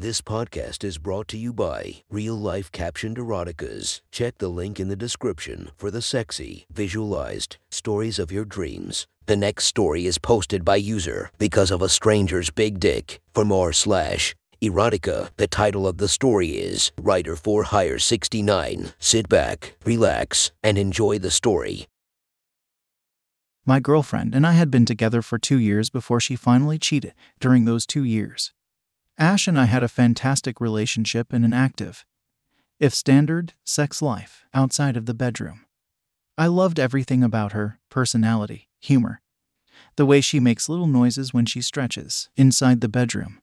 This podcast is brought to you by Real Life Captioned Eroticas. Check the link in the description for the sexy, visualized stories of your dreams. The next story is posted by user because of a stranger's big dick. For more slash erotica, the title of the story is Writer for Hire 69. Sit back, relax, and enjoy the story. My girlfriend and I had been together for two years before she finally cheated during those two years. Ash and I had a fantastic relationship and an active, if standard, sex life outside of the bedroom. I loved everything about her personality, humor, the way she makes little noises when she stretches inside the bedroom.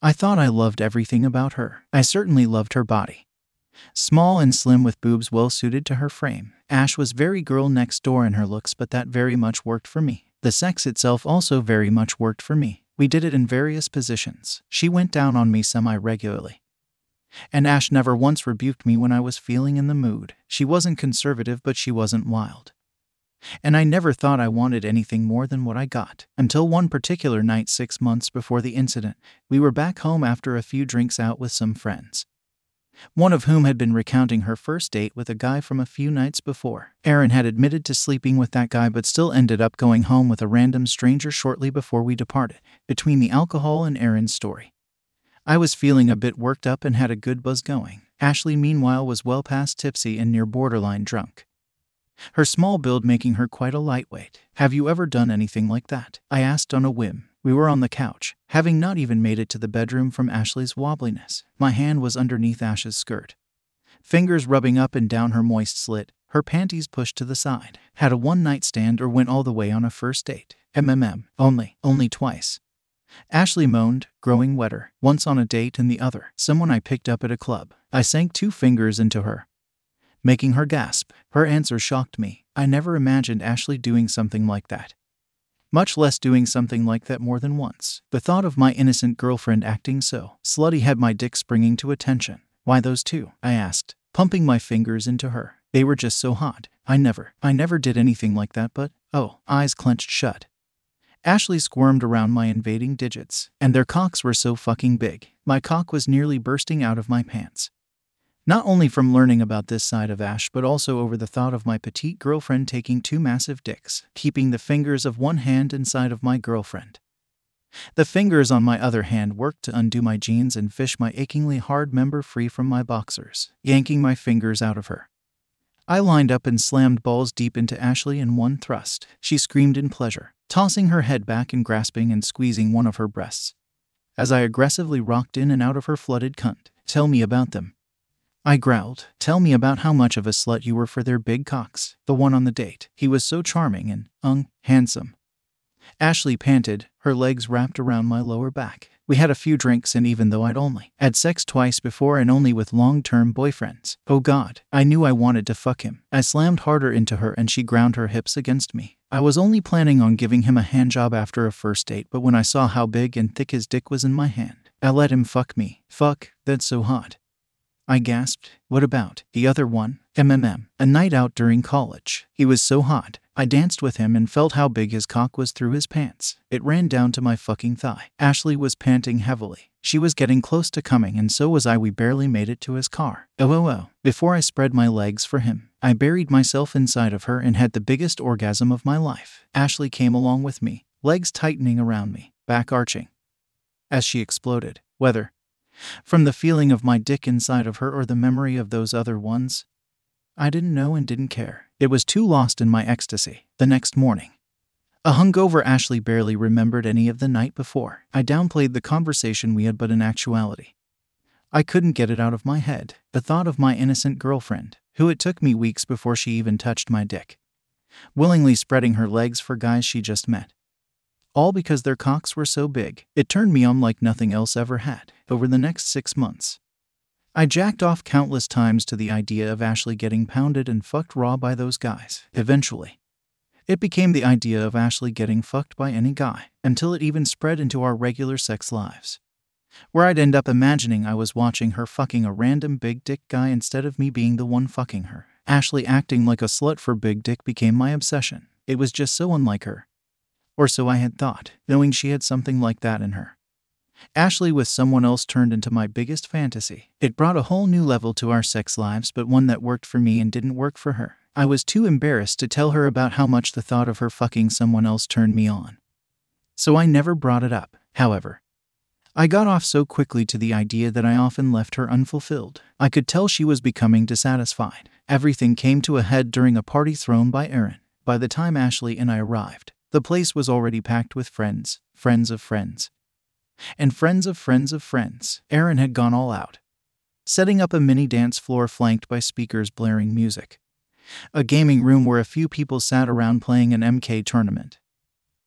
I thought I loved everything about her. I certainly loved her body. Small and slim with boobs well suited to her frame, Ash was very girl next door in her looks, but that very much worked for me. The sex itself also very much worked for me. We did it in various positions. She went down on me semi regularly. And Ash never once rebuked me when I was feeling in the mood. She wasn't conservative, but she wasn't wild. And I never thought I wanted anything more than what I got. Until one particular night, six months before the incident, we were back home after a few drinks out with some friends. One of whom had been recounting her first date with a guy from a few nights before. Aaron had admitted to sleeping with that guy but still ended up going home with a random stranger shortly before we departed. Between the alcohol and Aaron's story, I was feeling a bit worked up and had a good buzz going. Ashley, meanwhile, was well past tipsy and near borderline drunk. Her small build making her quite a lightweight. Have you ever done anything like that? I asked on a whim. We were on the couch, having not even made it to the bedroom from Ashley's wobbliness. My hand was underneath Ash's skirt. Fingers rubbing up and down her moist slit, her panties pushed to the side. Had a one night stand or went all the way on a first date. MMM. Only. Only twice. Ashley moaned, growing wetter, once on a date and the other, someone I picked up at a club. I sank two fingers into her, making her gasp. Her answer shocked me. I never imagined Ashley doing something like that much less doing something like that more than once. The thought of my innocent girlfriend acting so slutty had my dick springing to attention. Why those two? I asked, pumping my fingers into her. They were just so hot. I never, I never did anything like that, but, oh, eyes clenched shut. Ashley squirmed around my invading digits, and their cocks were so fucking big. My cock was nearly bursting out of my pants. Not only from learning about this side of Ash, but also over the thought of my petite girlfriend taking two massive dicks, keeping the fingers of one hand inside of my girlfriend. The fingers on my other hand worked to undo my jeans and fish my achingly hard member free from my boxers, yanking my fingers out of her. I lined up and slammed balls deep into Ashley in one thrust. She screamed in pleasure, tossing her head back and grasping and squeezing one of her breasts. As I aggressively rocked in and out of her flooded cunt, tell me about them, I growled. Tell me about how much of a slut you were for their big cocks. The one on the date. He was so charming and, ung, handsome. Ashley panted, her legs wrapped around my lower back. We had a few drinks, and even though I'd only had sex twice before and only with long term boyfriends, oh god, I knew I wanted to fuck him. I slammed harder into her and she ground her hips against me. I was only planning on giving him a handjob after a first date, but when I saw how big and thick his dick was in my hand, I let him fuck me. Fuck, that's so hot. I gasped. What about the other one? MMM. A night out during college. He was so hot. I danced with him and felt how big his cock was through his pants. It ran down to my fucking thigh. Ashley was panting heavily. She was getting close to coming, and so was I. We barely made it to his car. Oh, oh, oh. Before I spread my legs for him, I buried myself inside of her and had the biggest orgasm of my life. Ashley came along with me, legs tightening around me, back arching. As she exploded, whether from the feeling of my dick inside of her or the memory of those other ones? I didn't know and didn't care. It was too lost in my ecstasy. The next morning, a hungover Ashley barely remembered any of the night before. I downplayed the conversation we had, but in actuality, I couldn't get it out of my head. The thought of my innocent girlfriend, who it took me weeks before she even touched my dick, willingly spreading her legs for guys she just met all because their cocks were so big. It turned me on like nothing else ever had over the next six months. I jacked off countless times to the idea of Ashley getting pounded and fucked raw by those guys. Eventually, it became the idea of Ashley getting fucked by any guy, until it even spread into our regular sex lives. Where I'd end up imagining I was watching her fucking a random big dick guy instead of me being the one fucking her. Ashley acting like a slut for big dick became my obsession. It was just so unlike her. Or so I had thought, knowing she had something like that in her. Ashley with someone else turned into my biggest fantasy. It brought a whole new level to our sex lives, but one that worked for me and didn't work for her. I was too embarrassed to tell her about how much the thought of her fucking someone else turned me on. So I never brought it up. However, I got off so quickly to the idea that I often left her unfulfilled. I could tell she was becoming dissatisfied. Everything came to a head during a party thrown by Aaron. By the time Ashley and I arrived, the place was already packed with friends, friends of friends, and friends of friends of friends. Aaron had gone all out, setting up a mini dance floor flanked by speakers blaring music, a gaming room where a few people sat around playing an MK tournament,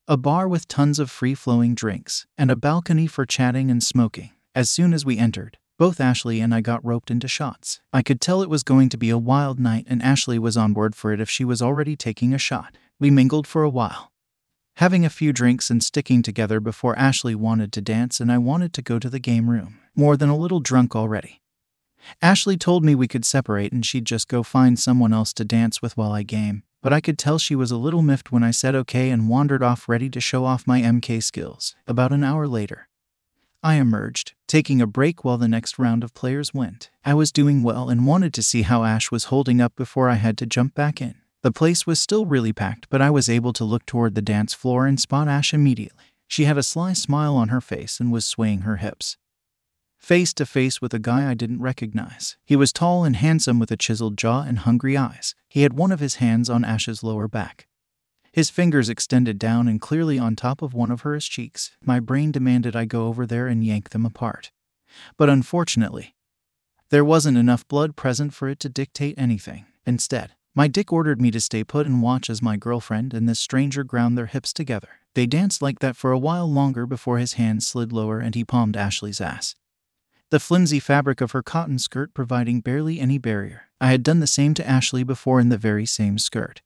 a bar with tons of free flowing drinks, and a balcony for chatting and smoking. As soon as we entered, both Ashley and I got roped into shots. I could tell it was going to be a wild night, and Ashley was on board for it if she was already taking a shot. We mingled for a while, having a few drinks and sticking together before Ashley wanted to dance and I wanted to go to the game room, more than a little drunk already. Ashley told me we could separate and she'd just go find someone else to dance with while I game, but I could tell she was a little miffed when I said okay and wandered off ready to show off my MK skills. About an hour later, I emerged, taking a break while the next round of players went. I was doing well and wanted to see how Ash was holding up before I had to jump back in. The place was still really packed, but I was able to look toward the dance floor and spot Ash immediately. She had a sly smile on her face and was swaying her hips. Face to face with a guy I didn't recognize. He was tall and handsome with a chiseled jaw and hungry eyes. He had one of his hands on Ash's lower back. His fingers extended down and clearly on top of one of hers cheeks. My brain demanded I go over there and yank them apart. But unfortunately, there wasn't enough blood present for it to dictate anything. Instead, my dick ordered me to stay put and watch as my girlfriend and this stranger ground their hips together. They danced like that for a while longer before his hand slid lower and he palmed Ashley's ass. The flimsy fabric of her cotton skirt providing barely any barrier. I had done the same to Ashley before in the very same skirt.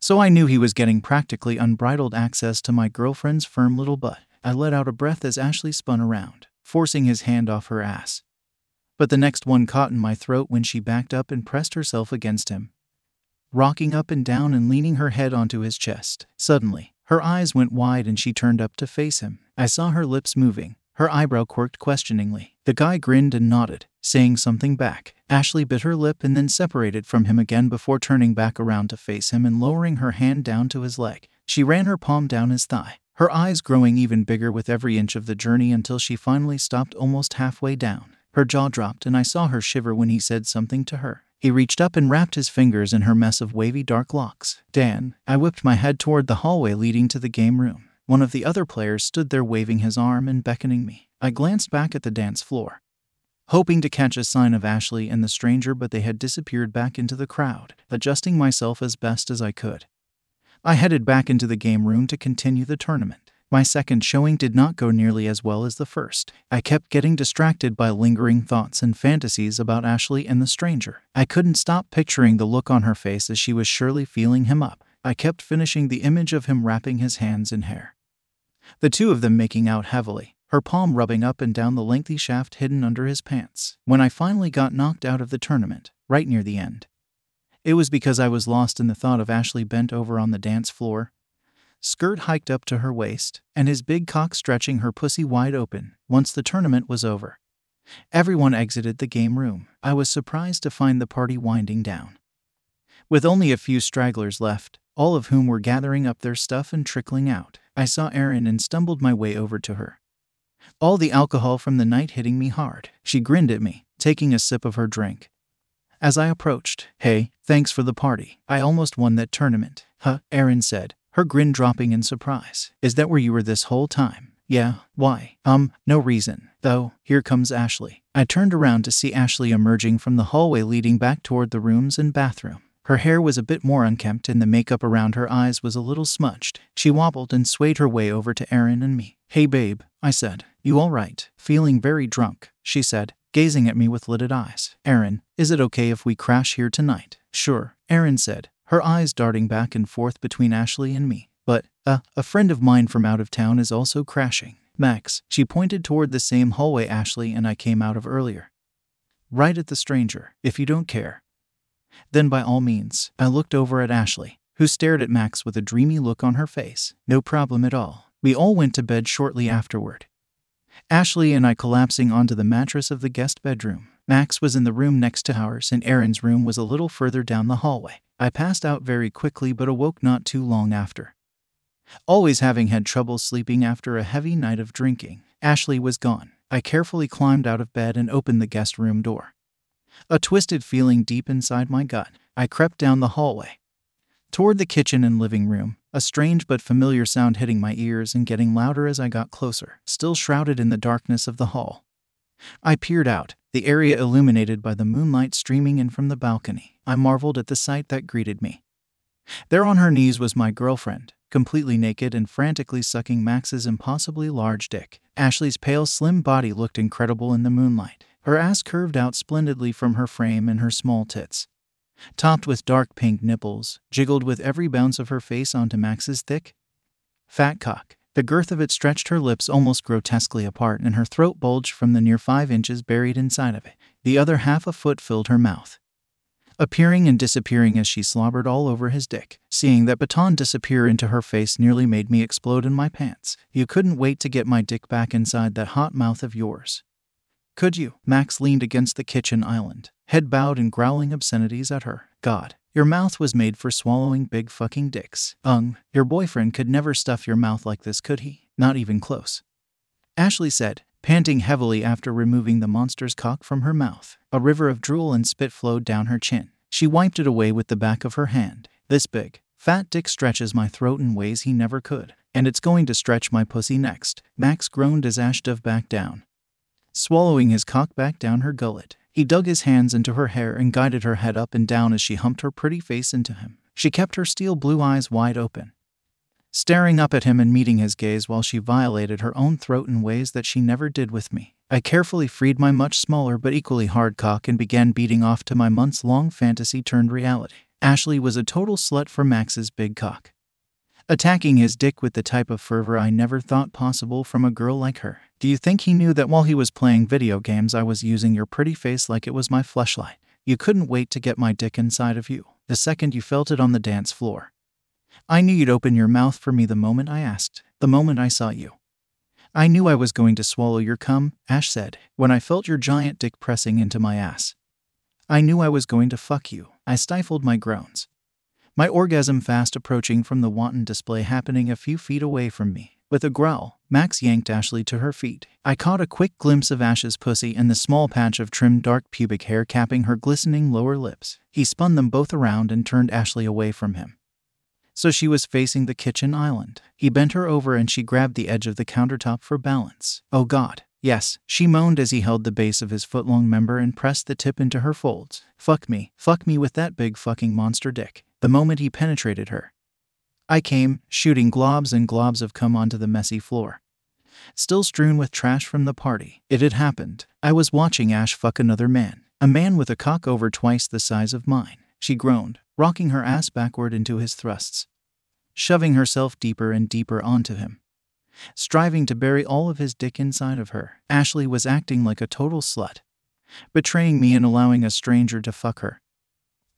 So I knew he was getting practically unbridled access to my girlfriend's firm little butt. I let out a breath as Ashley spun around, forcing his hand off her ass. But the next one caught in my throat when she backed up and pressed herself against him, rocking up and down and leaning her head onto his chest. Suddenly, her eyes went wide and she turned up to face him. I saw her lips moving, her eyebrow quirked questioningly. The guy grinned and nodded, saying something back. Ashley bit her lip and then separated from him again before turning back around to face him and lowering her hand down to his leg. She ran her palm down his thigh, her eyes growing even bigger with every inch of the journey until she finally stopped almost halfway down. Her jaw dropped, and I saw her shiver when he said something to her. He reached up and wrapped his fingers in her mess of wavy dark locks. Dan, I whipped my head toward the hallway leading to the game room. One of the other players stood there waving his arm and beckoning me. I glanced back at the dance floor, hoping to catch a sign of Ashley and the stranger, but they had disappeared back into the crowd, adjusting myself as best as I could. I headed back into the game room to continue the tournament. My second showing did not go nearly as well as the first. I kept getting distracted by lingering thoughts and fantasies about Ashley and the stranger. I couldn't stop picturing the look on her face as she was surely feeling him up. I kept finishing the image of him wrapping his hands in hair. The two of them making out heavily, her palm rubbing up and down the lengthy shaft hidden under his pants. When I finally got knocked out of the tournament, right near the end, it was because I was lost in the thought of Ashley bent over on the dance floor, skirt hiked up to her waist, and his big cock stretching her pussy wide open once the tournament was over. Everyone exited the game room. I was surprised to find the party winding down. With only a few stragglers left, all of whom were gathering up their stuff and trickling out, I saw Erin and stumbled my way over to her. All the alcohol from the night hitting me hard. She grinned at me, taking a sip of her drink. As I approached, Hey, thanks for the party. I almost won that tournament. Huh, Erin said, her grin dropping in surprise. Is that where you were this whole time? Yeah, why? Um, no reason. Though, here comes Ashley. I turned around to see Ashley emerging from the hallway leading back toward the rooms and bathroom. Her hair was a bit more unkempt and the makeup around her eyes was a little smudged. She wobbled and swayed her way over to Aaron and me. Hey babe, I said. You all right? Feeling very drunk, she said, gazing at me with lidded eyes. Aaron, is it okay if we crash here tonight? Sure, Aaron said, her eyes darting back and forth between Ashley and me. But, uh, a friend of mine from out of town is also crashing. Max, she pointed toward the same hallway Ashley and I came out of earlier. Right at the stranger, if you don't care. Then, by all means, I looked over at Ashley, who stared at Max with a dreamy look on her face. No problem at all. We all went to bed shortly afterward. Ashley and I collapsing onto the mattress of the guest bedroom. Max was in the room next to ours, and Aaron's room was a little further down the hallway. I passed out very quickly but awoke not too long after. Always having had trouble sleeping after a heavy night of drinking, Ashley was gone. I carefully climbed out of bed and opened the guest room door. A twisted feeling deep inside my gut, I crept down the hallway. Toward the kitchen and living room, a strange but familiar sound hitting my ears and getting louder as I got closer, still shrouded in the darkness of the hall. I peered out, the area illuminated by the moonlight streaming in from the balcony. I marveled at the sight that greeted me. There on her knees was my girlfriend, completely naked and frantically sucking Max's impossibly large dick. Ashley's pale, slim body looked incredible in the moonlight. Her ass curved out splendidly from her frame and her small tits. Topped with dark pink nipples, jiggled with every bounce of her face onto Max's thick, fat cock. The girth of it stretched her lips almost grotesquely apart, and her throat bulged from the near five inches buried inside of it. The other half a foot filled her mouth appearing and disappearing as she slobbered all over his dick. Seeing that baton disappear into her face nearly made me explode in my pants. You couldn't wait to get my dick back inside that hot mouth of yours. Could you? Max leaned against the kitchen island, head bowed and growling obscenities at her. God, your mouth was made for swallowing big fucking dicks. Ung, your boyfriend could never stuff your mouth like this, could he? Not even close. Ashley said, panting heavily after removing the monster's cock from her mouth. A river of drool and spit flowed down her chin. She wiped it away with the back of her hand. This big, fat dick stretches my throat in ways he never could, and it's going to stretch my pussy next. Max groaned as Ash dove back down. Swallowing his cock back down her gullet, he dug his hands into her hair and guided her head up and down as she humped her pretty face into him. She kept her steel blue eyes wide open, staring up at him and meeting his gaze while she violated her own throat in ways that she never did with me. I carefully freed my much smaller but equally hard cock and began beating off to my months long fantasy turned reality. Ashley was a total slut for Max's big cock. Attacking his dick with the type of fervor I never thought possible from a girl like her. Do you think he knew that while he was playing video games, I was using your pretty face like it was my fleshlight? You couldn't wait to get my dick inside of you, the second you felt it on the dance floor. I knew you'd open your mouth for me the moment I asked, the moment I saw you. I knew I was going to swallow your cum, Ash said, when I felt your giant dick pressing into my ass. I knew I was going to fuck you. I stifled my groans. My orgasm fast approaching from the wanton display happening a few feet away from me. With a growl, Max yanked Ashley to her feet. I caught a quick glimpse of Ash's pussy and the small patch of trimmed dark pubic hair capping her glistening lower lips. He spun them both around and turned Ashley away from him so she was facing the kitchen island. He bent her over and she grabbed the edge of the countertop for balance. Oh God. Yes, she moaned as he held the base of his footlong member and pressed the tip into her folds. Fuck me, fuck me with that big fucking monster dick. The moment he penetrated her, I came, shooting globs and globs of cum onto the messy floor. Still strewn with trash from the party, it had happened. I was watching Ash fuck another man, a man with a cock over twice the size of mine. She groaned, rocking her ass backward into his thrusts, shoving herself deeper and deeper onto him. Striving to bury all of his dick inside of her, Ashley was acting like a total slut, betraying me and allowing a stranger to fuck her.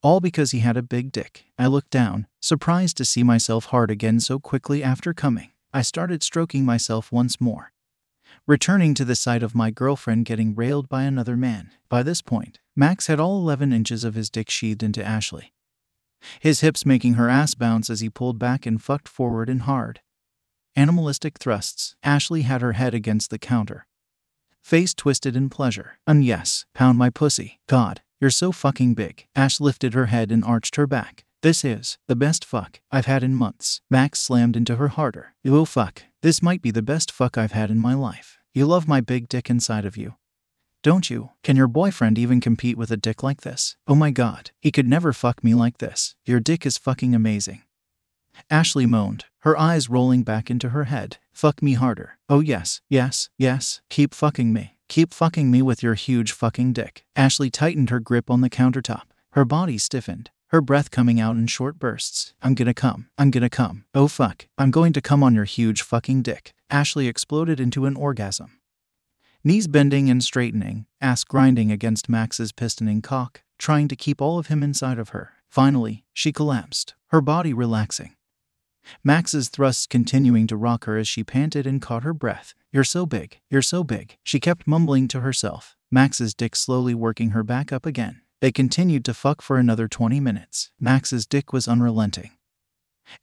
All because he had a big dick. I looked down, surprised to see myself hard again so quickly after coming. I started stroking myself once more, returning to the sight of my girlfriend getting railed by another man. By this point, Max had all 11 inches of his dick sheathed into Ashley his hips making her ass bounce as he pulled back and fucked forward and hard. Animalistic thrusts. Ashley had her head against the counter. Face twisted in pleasure. And yes, pound my pussy. God, you're so fucking big. Ash lifted her head and arched her back. This is the best fuck I've had in months. Max slammed into her harder. You oh fuck, this might be the best fuck I've had in my life. You love my big dick inside of you. Don't you? Can your boyfriend even compete with a dick like this? Oh my god, he could never fuck me like this. Your dick is fucking amazing. Ashley moaned, her eyes rolling back into her head. Fuck me harder. Oh yes, yes, yes, keep fucking me. Keep fucking me with your huge fucking dick. Ashley tightened her grip on the countertop. Her body stiffened, her breath coming out in short bursts. I'm gonna come. I'm gonna come. Oh fuck. I'm going to come on your huge fucking dick. Ashley exploded into an orgasm knees bending and straightening, ass grinding against Max's pistoning cock, trying to keep all of him inside of her. Finally, she collapsed, her body relaxing. Max's thrusts continuing to rock her as she panted and caught her breath. You're so big, you're so big, she kept mumbling to herself, Max's dick slowly working her back up again. They continued to fuck for another 20 minutes. Max's dick was unrelenting.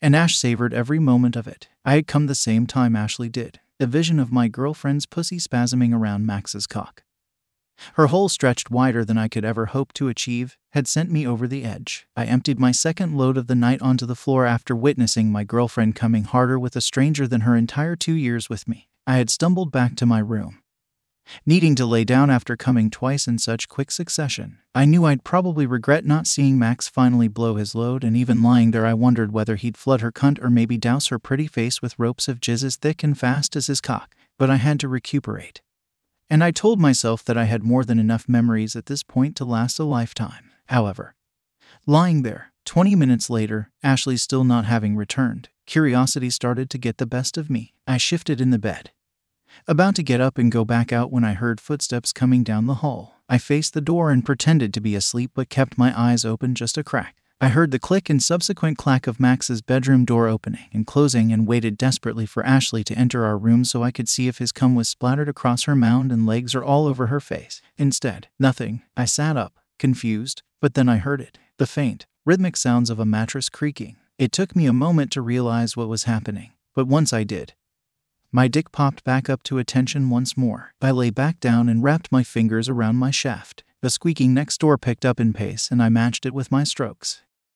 And Ash savored every moment of it. I had come the same time Ashley did, a vision of my girlfriend's pussy spasming around Max's cock. Her hole stretched wider than I could ever hope to achieve, had sent me over the edge. I emptied my second load of the night onto the floor after witnessing my girlfriend coming harder with a stranger than her entire two years with me. I had stumbled back to my room. Needing to lay down after coming twice in such quick succession, I knew I'd probably regret not seeing Max finally blow his load, and even lying there, I wondered whether he'd flood her cunt or maybe douse her pretty face with ropes of jizz as thick and fast as his cock. But I had to recuperate. And I told myself that I had more than enough memories at this point to last a lifetime. However, lying there, 20 minutes later, Ashley still not having returned, curiosity started to get the best of me. I shifted in the bed. About to get up and go back out when I heard footsteps coming down the hall. I faced the door and pretended to be asleep but kept my eyes open just a crack. I heard the click and subsequent clack of Max's bedroom door opening and closing and waited desperately for Ashley to enter our room so I could see if his cum was splattered across her mound and legs or all over her face. Instead, nothing. I sat up, confused, but then I heard it the faint, rhythmic sounds of a mattress creaking. It took me a moment to realize what was happening, but once I did, my dick popped back up to attention once more. I lay back down and wrapped my fingers around my shaft. The squeaking next door picked up in pace, and I matched it with my strokes.